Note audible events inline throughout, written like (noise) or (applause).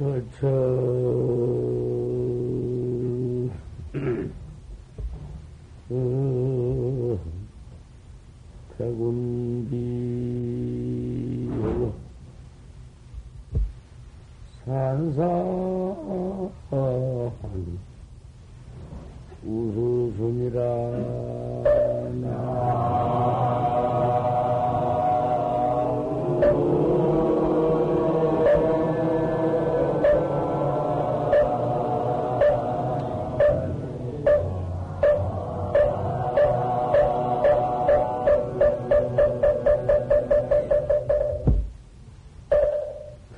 저저 어, 백운비 산산 우수순이라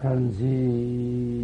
한시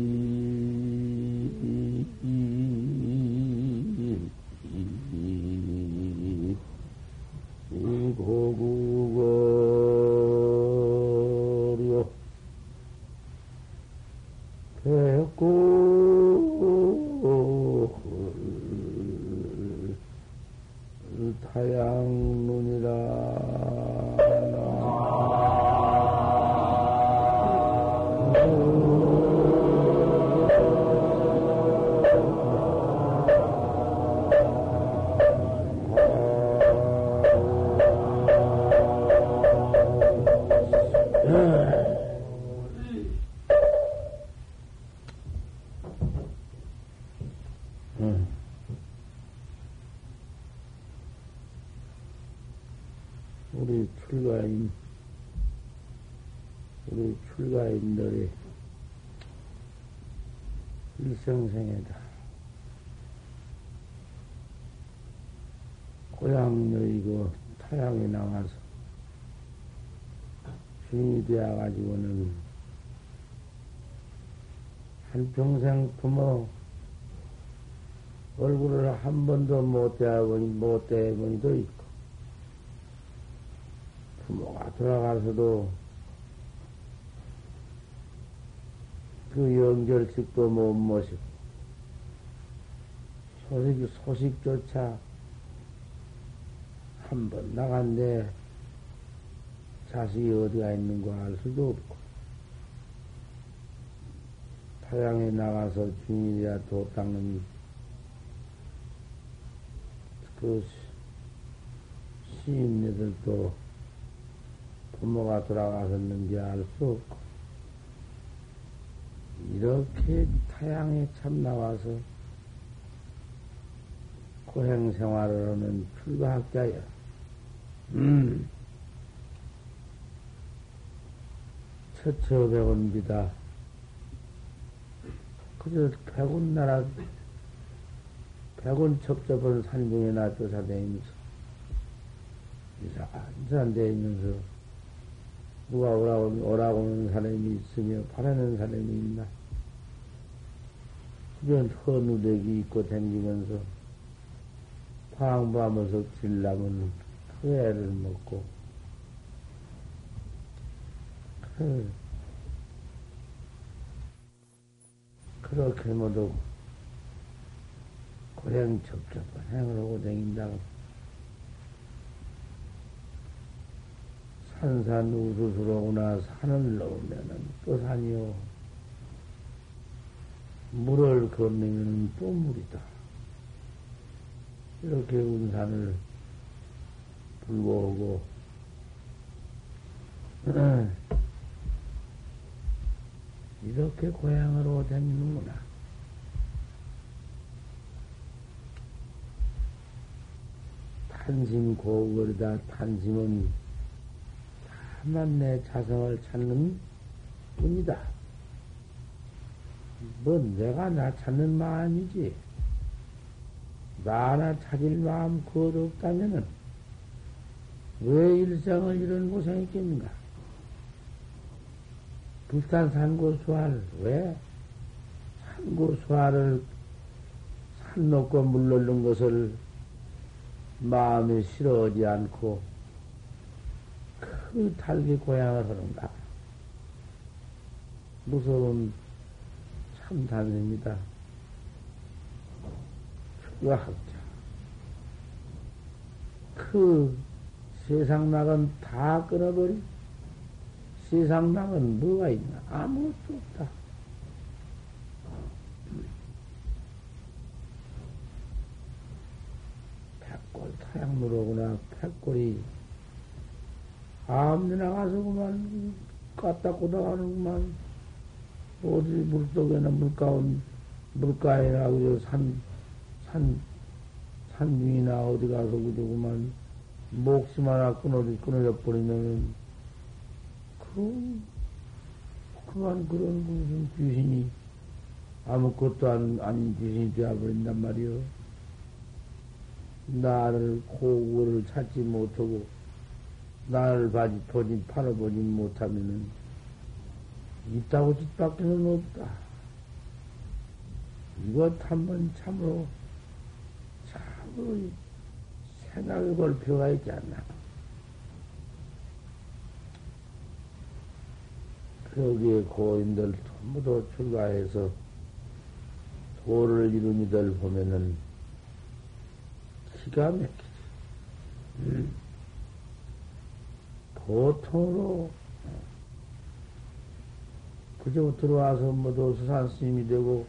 되어가지고는 한평생 부모 얼굴을 한 번도 못 대해보니, 못 대해보니도 있고, 부모가 돌아가서도 그 연결식도 못 모시고, 소식, 소식조차 한 번 나간데 자식이 어디가 있는가 알 수도 없고, 타양에 나가서 주인이라 도 닦는 그 시인네들도 부모가 돌아가셨는지 알 수 없고, 이렇게 타양에 참 나와서 고행 생활을 하는 출가학자야. 음. 처처백원비다. 그저 백원 나라, 백원 첩첩한 산중에 나 쫓아다니면서, 이상한 데 있면서, 누가 오라고, 오라고 하는 사람이 있으며, 바라는 사람이 있나? 주변 헌우대기 입고 다니면서, 방부하면서 질라면, 그 애를 먹고, 음. 그렇게 모두 고행 접촉을 행을 하고 다닌다고. 산산 우수수로구나 산을 넣으면은 또 산이요. 물을 건너면 또 물이다. 이렇게 운산을 불고하고, (clears throat) 이렇게 고향으로 다니는구나. 탄심 고거리다. 탄심은 다만 내 자성을 찾는 뿐이다. 뭐 내가 나 찾는 마음이지. 나나 찾을 마음 그것 없다면은 왜 일생을 이런 고생했겠는가? 불탄 산고수활, 왜? 산고수활을 산 놓고 물 넣는 것을 마음에 싫어하지 않고 그 달기 고향을 하는가. 무서운 참담입니다. 출가학자. 그 세상 낙은 다 끊어버린 세상 낙은 뭐가 있나? 아무것도 없다. 백골 타양 물어구나. 백골이 아무데나 가서 그만 갖다 꽂아가는구만 어디 물속에나 물가운 물가에나 그저 산, 산, 산 중이나 어디 가서 그저 그만 목숨 하나 끊어져, 끊어져 버리면은 그, 그만 그런 무슨 귀신이 아무것도 안, 아닌 귀신이 되어버린단 말이요. 나를 고구를 찾지 못하고 나를 바지 보지 팔아보지 못하면은 있다고 짓밖에는 없다. 이것 한번 참으로 참으로 생각해 볼 필요가 있지 않나. 거기에 고인들 전부 다 출가해서 도를 이룬 이들 보면은 기가 막히지. 음. 보통으로 그저 들어와서 모두 수산 스님이 되고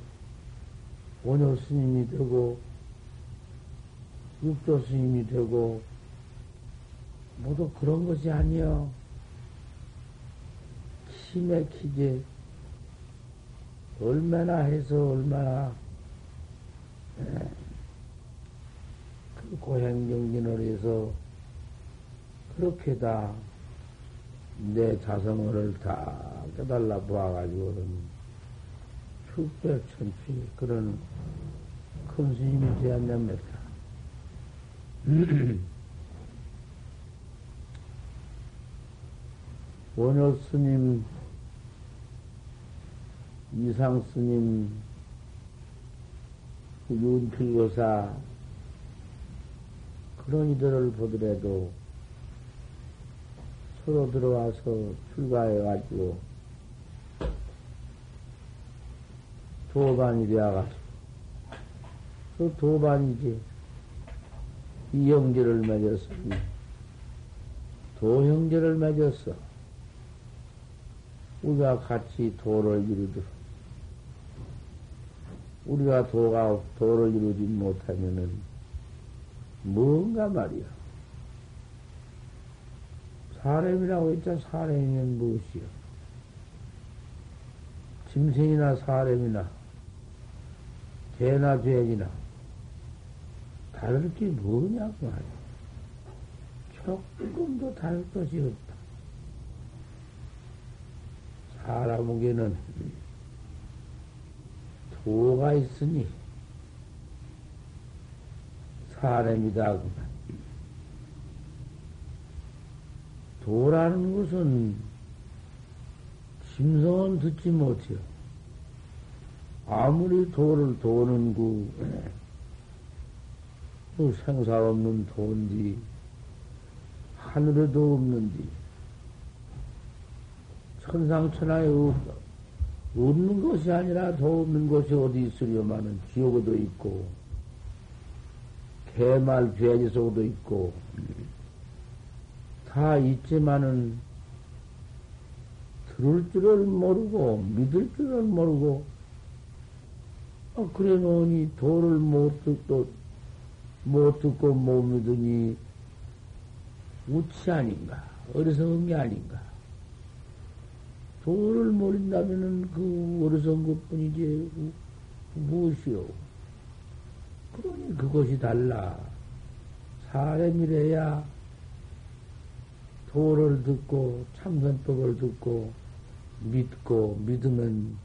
원효 스님이 되고 육조 스님이 되고 모두 그런 것이 아니여. 치맥히게 얼마나 해서 얼마나 예, 그 고행정진을 해서 그렇게 다 내 자성을 다 깨달라 보아가지고는 축백천피 그런 큰 스님이 되었냔말이야. (clears throat) 원효 스님, 이상 스님, 윤필교사, 그런 이들을 보더라도 서로 들어와서 출가해가지고 도반이 되어가지고 그 도반이지 이 형제를 맺었으니 도형제를 맺었어. 우리가 같이 도를 이루도록 우리가 도가 도를 이루지 못하면은 뭔가 말이야. 사람이라고 했자 사람이면 무엇이요? 짐승이나 사람이나 개나 죄이나 다를 게 뭐냐고 말이야. 조금도 다를 것이 없다. 사람에게는 도가 있으니 사람이다. 도라는 것은 심성은 듣지 못해요. 아무리 도를 도는 그, 그 생사 없는 도인지, 하늘에도 없는지, 천상천하에 없다. 없는 것이 아니라 더 없는 것이 어디 있으려마는 지옥에도 있고, 개말 죄지 속에도 있고, 다 있지만은, 들을 줄을 모르고, 믿을 줄을 모르고, 어, 그래 놓으니 도를 못 듣고, 못 듣고 못 믿으니, 우치 아닌가, 어리석은 게 아닌가. 도를 모른다면은 그 어리석은 것 뿐이지, 무엇이요? 그러니 그것이 달라. 사람이래야 도를 듣고 참선법을 듣고 믿고 믿으면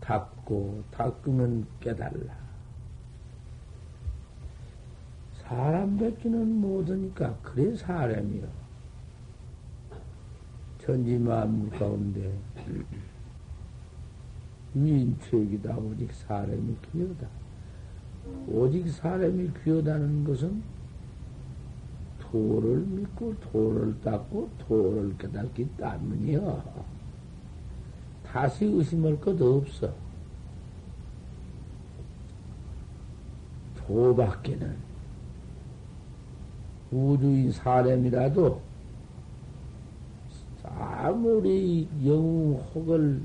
닦고 닦으면 깨달라. 사람 뵙기는 못하니까 그래 사람이요. 천지만물 가운데 위인책이다. 오직 사람이 귀하다. 오직 사람이 귀하다는 것은 도를 믿고 도를 닦고 도를 깨닫기 때문이여. 다시 의심할 것 없어. 도밖에는 우주인 사람이라도 아무리 영웅 혹을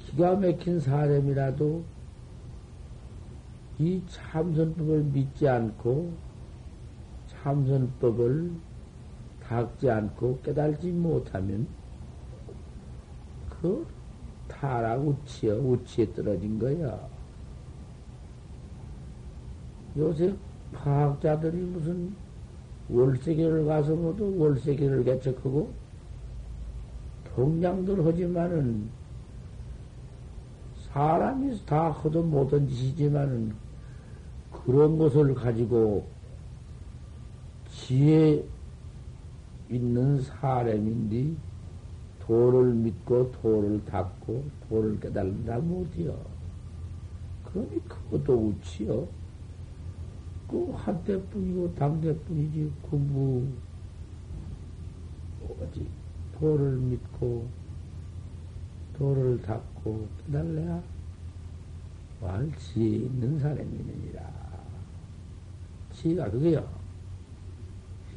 기가 막힌 사람이라도 이 참선법을 믿지 않고 참선법을 닦지 않고 깨달지 못하면 그 타락 우치여 우치에 떨어진 거야. 요새 과학자들이 무슨 월세계를 가서 모두 월세계를 개척하고 동량들 하지만은 사람이 다 허도 못한 짓이지만은 그런 것을 가지고 지혜 있는 사람인데 도를 믿고 도를 닦고 도를 깨달는다 못이요. 그러니 그것도 우치요. 그 한때뿐이고 당대뿐이지 공부 뭐지 도를 믿고 도를 닦고 깨달래야 말지 있는 사람이니라. 지가 그게요.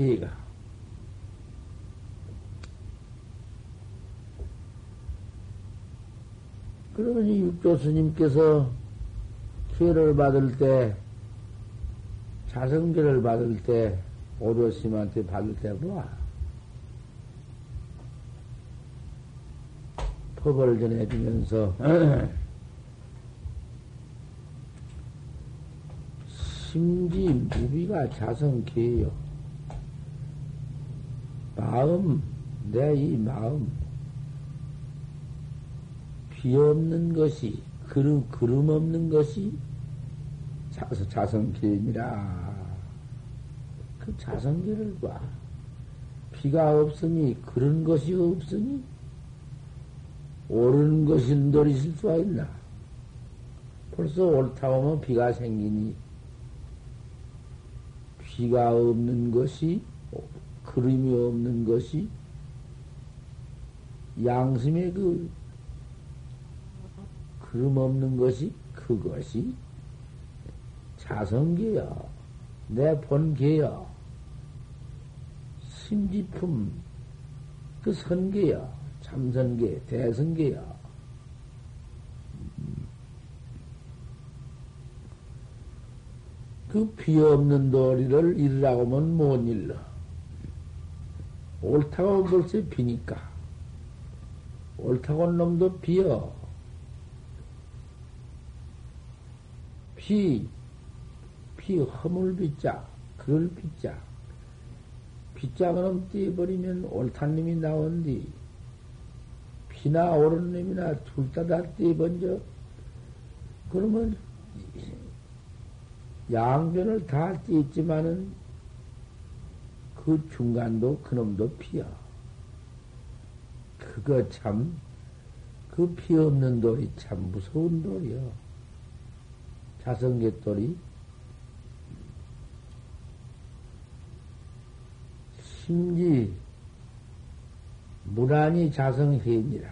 희가. 그러니 육조 스님께서 기회를 받을 때, 자성기를 받을 때, 오조 스님한테 받을 때 봐. 법을 전해주면서, 심지 무비가 자성기예요. 마음, 내 이 마음, 비 없는 것이, 그름, 그름 없는 것이 자서 자성기입니다. 그 자성기를 봐. 비가 없으니 그런 것이 없으니 옳은 것이 노리실 수가 있나? 벌써 옳다 하면 비가 생기니 비가 없는 것이 그림이 없는 것이 양심의 그 그름 없는 것이 그것이 자성계야 내 본계야 심지품 그 선계야 참선계 대선계야 그 비 없는 도리를 이르라고 하면 못 일러. 옳다고 벌써 비니까. 옳다고 한 놈도 비어. 비, 비 허물 비자, 그럴 비자. 비자 그럼 띄어버리면 옳단 놈이 나온디. 비나 옳은 놈이나 둘 다다 띄어번져. 그러면 양변을 다 띄었지만은 그 중간도 그놈도 피야. 그거 참, 그 피 없는 돌이 참 무서운 돌이요. 자성계 돌이. 심지, 무란히 자성해니라.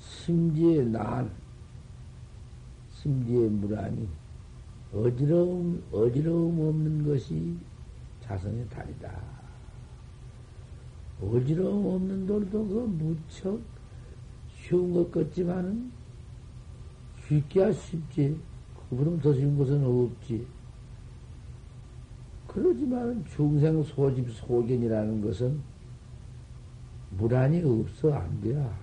심지의 난, 심지의 무란히. 어지러움, 어지러움 없는 것이 자성의 달이다. 어지러움 없는 돌도 그 무척 쉬운 것 같지만은 쉽기야 쉽지. 그보다 더 쉬운 것은 없지. 그러지만 중생 소집 소견이라는 것은 무란이 없어 안 돼야.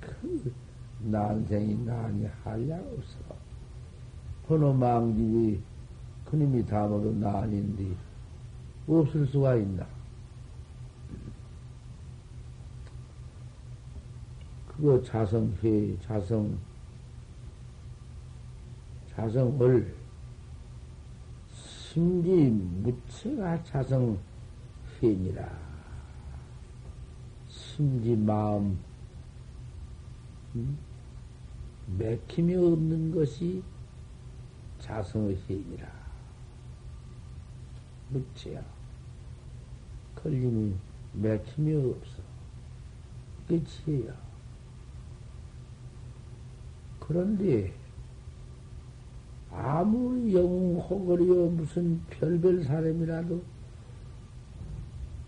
그 난생이 난이 한량 없어. 번호 망집이 그님이 담아도 난인데 없을 수가 있나? 그거 자성회, 자성, 자성을 심지 무체가 자성회니라. 심지 마음, 음? 맥힘이 없는 것이 자성의 힘이라. 무치야. 걸림이 맥힘이 없어. 지혜야. 그런데, 아무리 영웅 호거리요 무슨 별별 사람이라도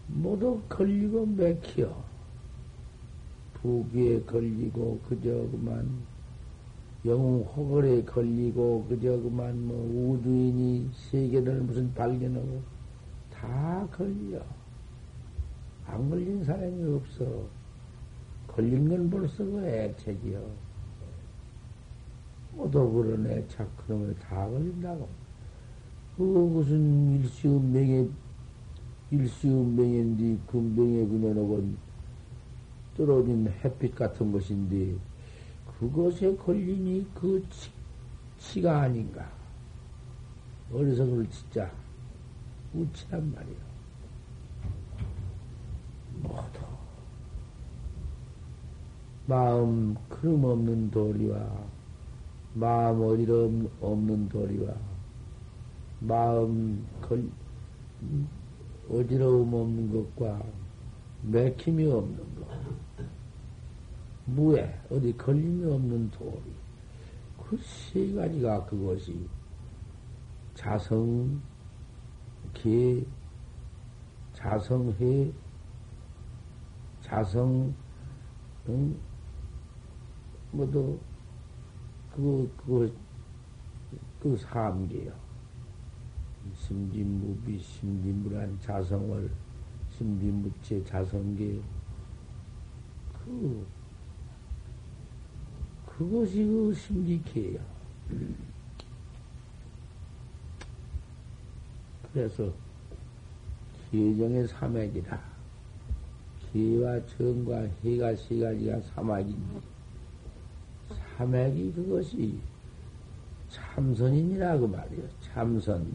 모두 걸리고 맥혀. 부귀에 걸리고 그저 그만 영웅 호걸에 걸리고 그저 그만 뭐 우주인이 세계를 무슨 발견하고 다 걸려. 안 걸린 사람이 없어. 걸린 건 벌써 그 애착이요. 모두 그런 애착 그러면 다 걸린다고. 그거 무슨 일시운명에 일시운명인데 금병에 그녀놓은 떨어진 햇빛 같은 것인데 그것에 걸리니 그 치, 치가 아닌가. 어리석을 진짜 우치란 말이야. 모두 마음 그름 없는 도리와 마음 어리름 없는 도리와 마음 걸, 어지러움 없는 것과 맥힘이 없는 것. 무에 어디 걸림이 없는 도리. 그 세 가지가 그것이 자성, 계, 자성해, 자성, 응? 뭐도, 그, 그, 그 삼계요. 심진무비, 심진무란 자성을, 심진무체 자성계, 그, 그것이 그 심지케예요. 그래서 계정의 삼액이라 기와 정과 해가 세 가지가 삼액인데 삼액이 그것이 참선이니라고 말이요. 참선.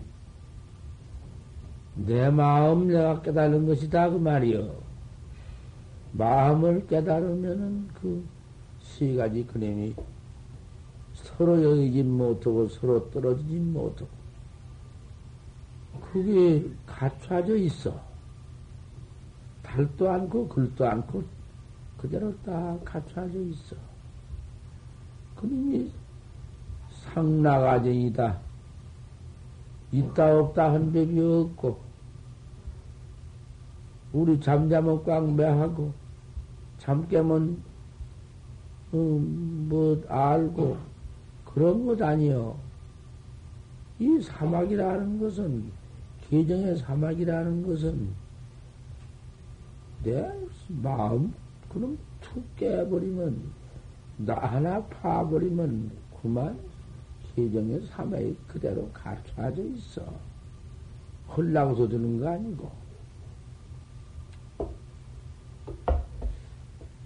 내 마음 내가 깨달은 것이다 그 말이요. 마음을 깨달으면은 그 세 가지 그림이 서로 여기지 못하고 서로 떨어지지 못하고 그게 갖춰져 있어. 달도 않고 글도 않고 그대로 딱 갖춰져 있어. 그림이 상나가정이다. 있다 없다 한 법이 없고 우리 잠자면 꽉 매하고 잠 깨면 어, 뭐 알고 그런 것 아니요. 이 사막이라는 것은 계정의 사막이라는 것은 내 마음 그럼 툭 깨버리면 나 하나 파버리면 그만 계정의 사막이 그대로 갖춰져 있어. 헐랑서 드는 거 아니고.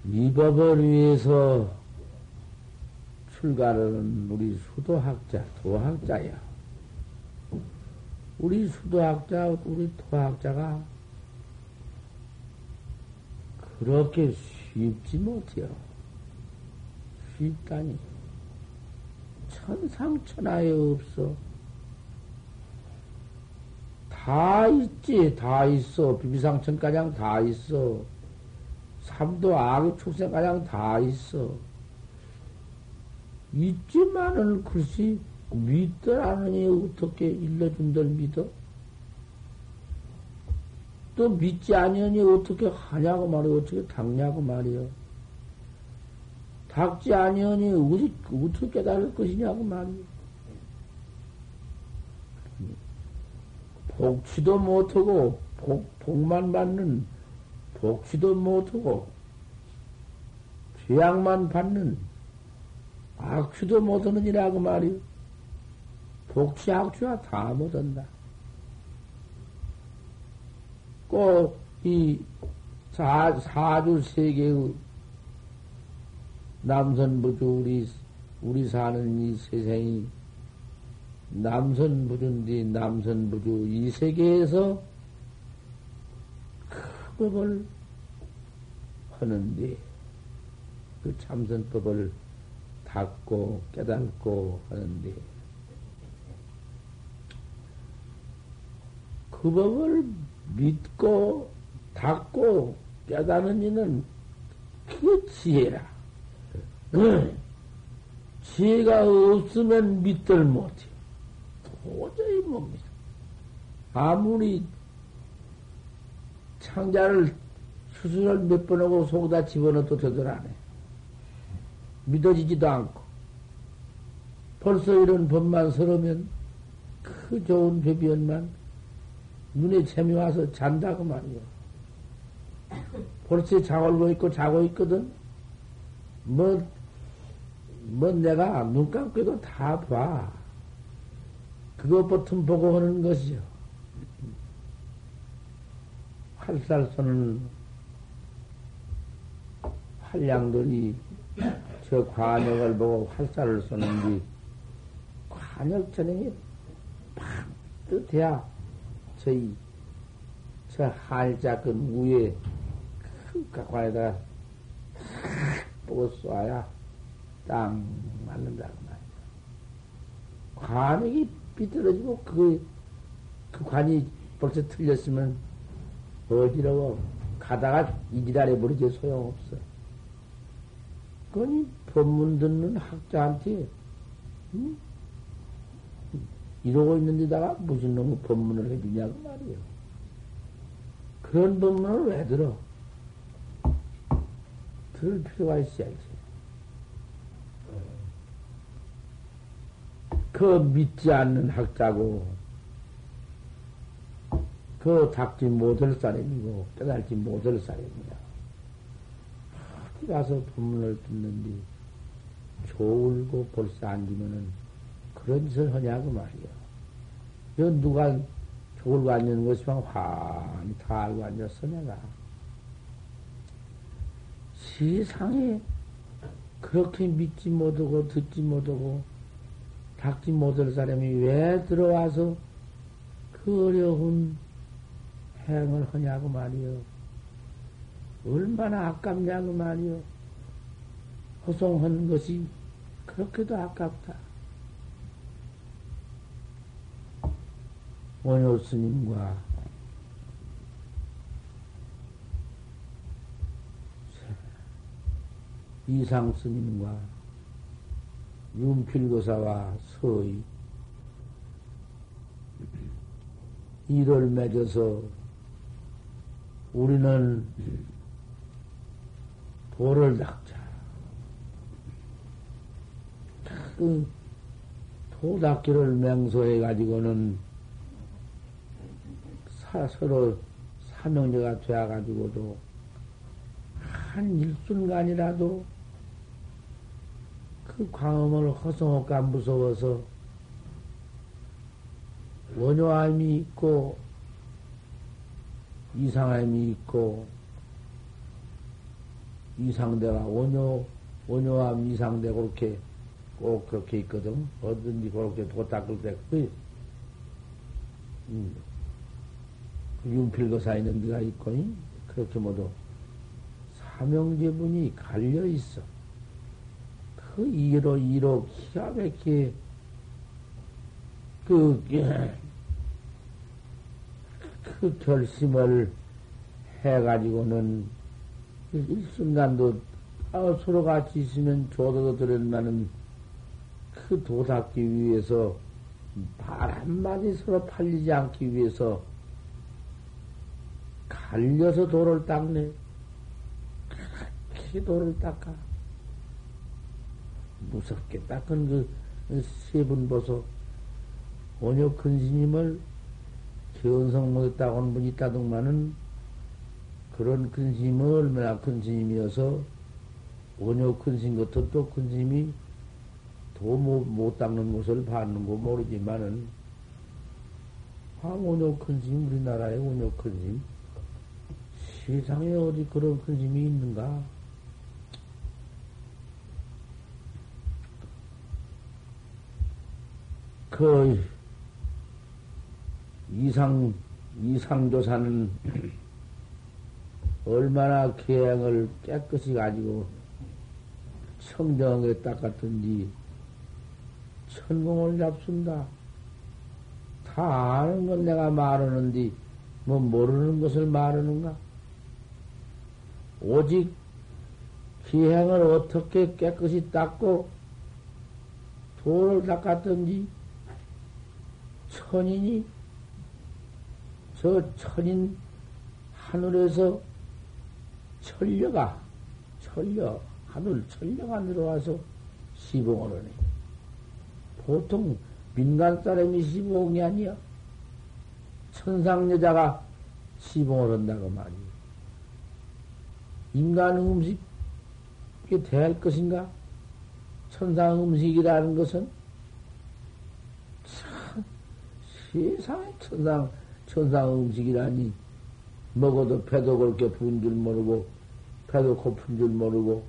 이 법을 위해서 출가하는 우리 수도학자, 도학자야. 우리 수도학자, 우리 도학자가 그렇게 쉽지 못해요. 쉽다니. 천상천하에 없어. 다 있지, 다 있어. 비비상천가장 다 있어. 삼도 악의 축생가장 다 있어. 있지만은 글쎄 믿더라느니 어떻게 일러준들 믿어? 또 믿지 아니하니 어떻게 하냐고 말이야 어떻게 닦냐고 말이야 닦지 아니하니 어디, 어떻게 깨달을 것이냐고 말이야 복취도 못하고 복, 복만 받는 복취도 못하고 죄악만 받는 악취도 못하는 이라고 말이요. 복취 악취와 다 못한다. 꼭 이 사주 세계의 남선부주 우리 우리 사는 이 세상이 남선부주인데 남선부주 이 세계에서 그 법을 하는데 그 참선법을 닦고 깨닫고 하는데 그 법을 믿고 닦고 깨닫는 이는 그 지혜라. 지혜가 없으면 믿들 못해. 도저히 못 믿어. 아무리 창자를 수술을 몇 번 하고 속에다 집어넣어도 되들 안 해. 믿어지지도 않고. 벌써 이런 법만 서러면 그 좋은 배변만 눈에 재미 와서 잔다고 말이요. 벌써 자고 있고 자고 있거든. 뭐, 뭐 내가 눈 감고도 다 봐. 그것 버튼 보고 하는 것이요. 활살 쏘는 활량들이 저 관역을 보고 활살을 쏘는지 관역 전행이 팍 뜨대야 저희 저 할자근 위에 큰 각관에다가 보고 쏴야 땅 맞는다고 말이야. 관역이 삐뚤어지고 그, 그 관이 벌써 틀렸으면 어지러워. 가다가 이지랄해 버리지 소용없어. 그러니 법문 듣는 학자한테 응? 이러고 있는데다가 무슨 놈의 법문을 해주냐고 말이요. 그런 법문을 왜 들어? 들을 필요가 있어야지. 그 믿지 않는 학자고, 그 닥지 못할 사람이고, 깨달지 못할 사람이야. 어디 가서 법문을 듣는데, 졸고 벌써 앉으면은, 그런 짓을 하냐고 말이야. 여 누가 졸고 앉는 것이면 환히 다 알고 앉았어, 내가. 세상에 그렇게 믿지 못하고 듣지 못하고 닦지 못할 사람이 왜 들어와서 그 어려운 행을 하냐고 말이요. 얼마나 아깝냐고 말이요. 호송하는 것이 그렇게도 아깝다. 원효 스님과 이상 스님과 윤필교사와 서의 일을 맺어서 우리는 도를 닦자. 그 도닦기를 맹소해 가지고는 서로 사명제가 되어 가지고도 한 일순간이라도 그 광음을 허성할까 무서워서 원효함이 있고 이상함이 있고 이상대가 원효 원효함 이상대 그렇게 꼭 그렇게 있거든. 어든지 그렇게 도 닦을 때 그, 음, 그 윤필거사 있는 데가 있고 그렇게 모두 사명제분이 갈려 있어. 그 이로 이로 기가 막히게 그, 그 결심을 해가지고는 일순간도 아, 서로 같이 있으면 조도도 들었나는 그 도닦기 위해서 말 한마디 서로 팔리지 않기 위해서 갈려서 돌을 닦네. 그렇게 돌을 닦아. 무섭게 닦은 그 세분 보소. 원효 큰 스님을 견성 못했다고 하는 분이 있다더만은 그런 큰 스님은 얼마나 큰 스님이어서 원효 큰 스님 같은 또 큰 스님이 도못 못 닦는 것을 봤는 거 모르지만은 아 원효 큰 스님 우리나라에 원효 큰 스님 세상에 어디 그런 큰 스님이 있는가? 그 이상 이상조사는 얼마나 계행을 깨끗이 가지고 청정하게 닦았든지 천공을 잡순다. 다 아는 건 내가 말하는데 뭐 모르는 것을 말하는가? 오직 기행을 어떻게 깨끗이 닦고 돌을 닦았든지 천인이 저 천인 하늘에서 천녀가 천녀 하늘 천녀가 내려와서 시봉을 하네. 보통 민간 사람이 시봉이 아니야. 천상 여자가 시봉을 한다고 말이야. 인간 음식이 될 것인가? 천상 음식이라는 것은 참 세상에 천상 천상 음식이라니. 먹어도 배도 그렇게 부은 줄 모르고 배도 고픈 줄 모르고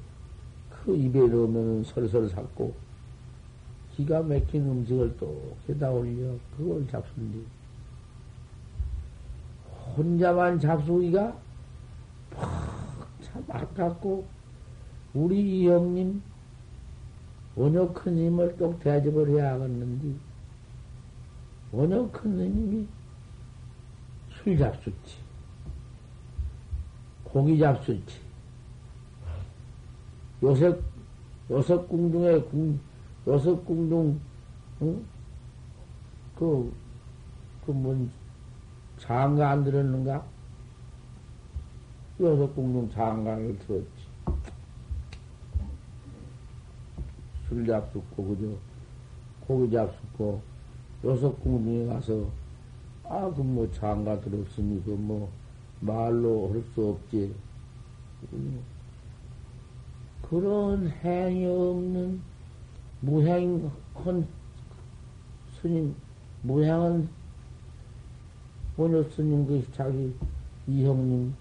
그 입에 넣으면 설설 삭고 기가 막힌 음식을 또 해다 올려. 그걸 잡순디 혼자만 잡수기가 참 아깝고 우리 이 형님 원효 큰 스님을 또 대접을 해야 하겠는데 원효 큰 스님이 술 잡수지 고기 잡수지 요새 여섯 궁중에 궁 여섯 궁중 응? 그, 그, 뭔, 장가 안 들었는가? 여섯 궁중 장가를 들었지. 술 잡숫고, 그죠? 고기 잡숫고, 여섯 궁중에 가서, 아, 그 뭐 장가 들었으니, 그 뭐, 말로 할 수 없지. 그런 행위 없는 무행한 스님, 무행은 원효 스님 그 자기 이형님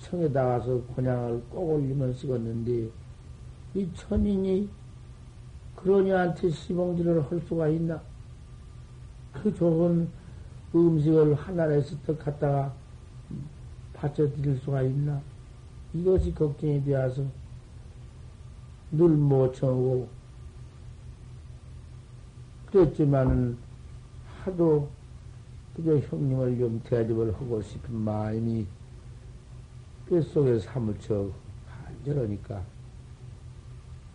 청에다 가서 권양을 꼭 올리면 쓰었는데, 이 천인이 그러냐한테 시봉질을 할 수가 있나? 그 좋은 음식을 하나에서 떡 갖다가 바쳐드릴 수가 있나? 이것이 걱정이 되어서 늘못 청하고 그랬지만은 하도 그저 형님을 좀 대접을 하고 싶은 마음이 뼛속에 사무쳐 간절하니까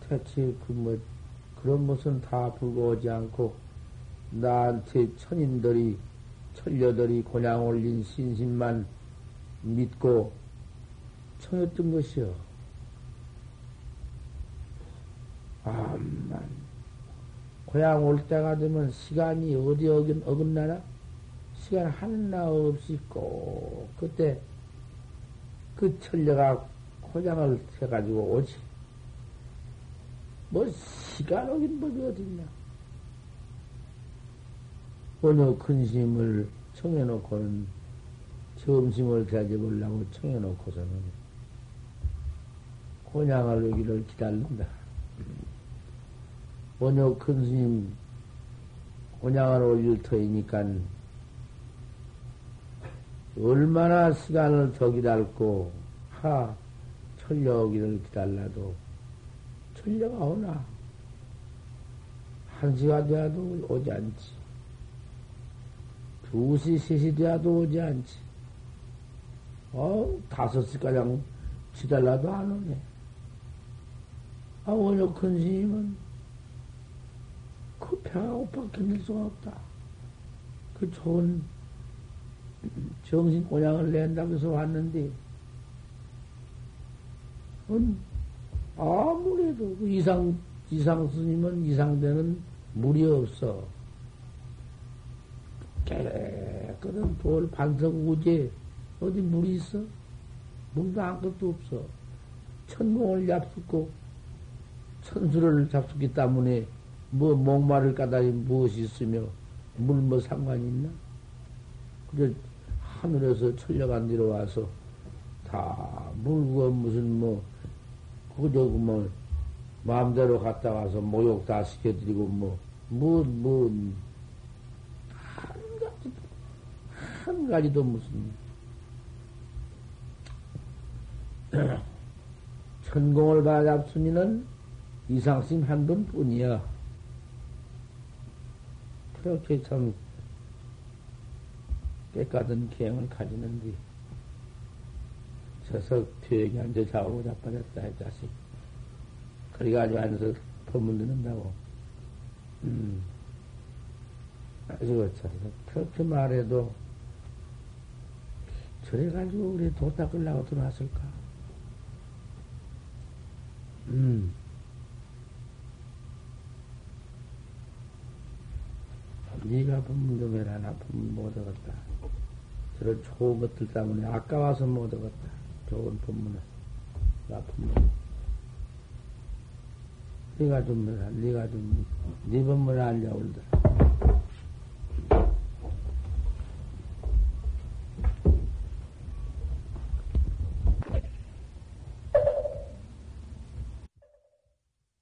대체 그 뭐 그런 것은 다 불고하지 않고 나한테 천인들이 천녀들이 고냥 올린 신심만 믿고 청했던 것이요. 암만 고향 올 때가 되면 시간이 어디 어긋, 어긋나나? 시간 하나 없이 꼭 그때 그 천녀가 고향을 해가지고 오지. 뭐 시간 어긴 법이 어딨냐. 어느 근심을 청해놓고는 점심을 대접하려고 청해놓고서는 고향을 오기를 기다린다. 큰 스님 곤양을 올릴 터이니까 얼마나 시간을 더 기다리고 하 오기를 기다려도 천려가 오나? 한 시가 되어도 오지 않지. 두시 셋이 되어도 오지 않지. 어 다섯 시가량 기다려도 안 오네. 아 원효 큰 스님은 그 고파 견딜 수가 없다. 그 좋은 정신 고향을 낸다고 해서 왔는데, 음, 아무래도 그 이상, 이상 스님은 이상되는 물이 없어. 깨끗한 돌 반석 우제, 어디 물이 있어? 물도 아무것도 없어. 천공을 잡숫고, 천수를 잡숫기 때문에 뭐 목마를 까다니 무엇이 있으며 물 뭐 상관이 있나? 그래 하늘에서 천려가 내려와서 다 물고 무슨 뭐 그저 뭐 마음대로 갔다 와서 모욕 다 시켜드리고 뭐뭐뭐 한 가지 한 가지도 무슨 (clears throat) 천공을 받았으니는 이상심 한 분뿐이야. 그렇게 참 깨끗한 기행을 가지는데 서서 뒤에 앉아 자고 자빠졌다 해 자식. 그래가지고 앉아서 법문 듣는다고. 음. 아주 어서 그렇게 말해도 저래가지고 우리 도 닦으려고 들어왔을까? 음 네가 법문 좀 해라. 나 법문 못 얻었다. 저런 좋은 것들 때문에 아까워서 못 얻었다. 좋은 법문을. 나 법문. 네가 좀. 네가 좀, 네 법문을 알려올더라.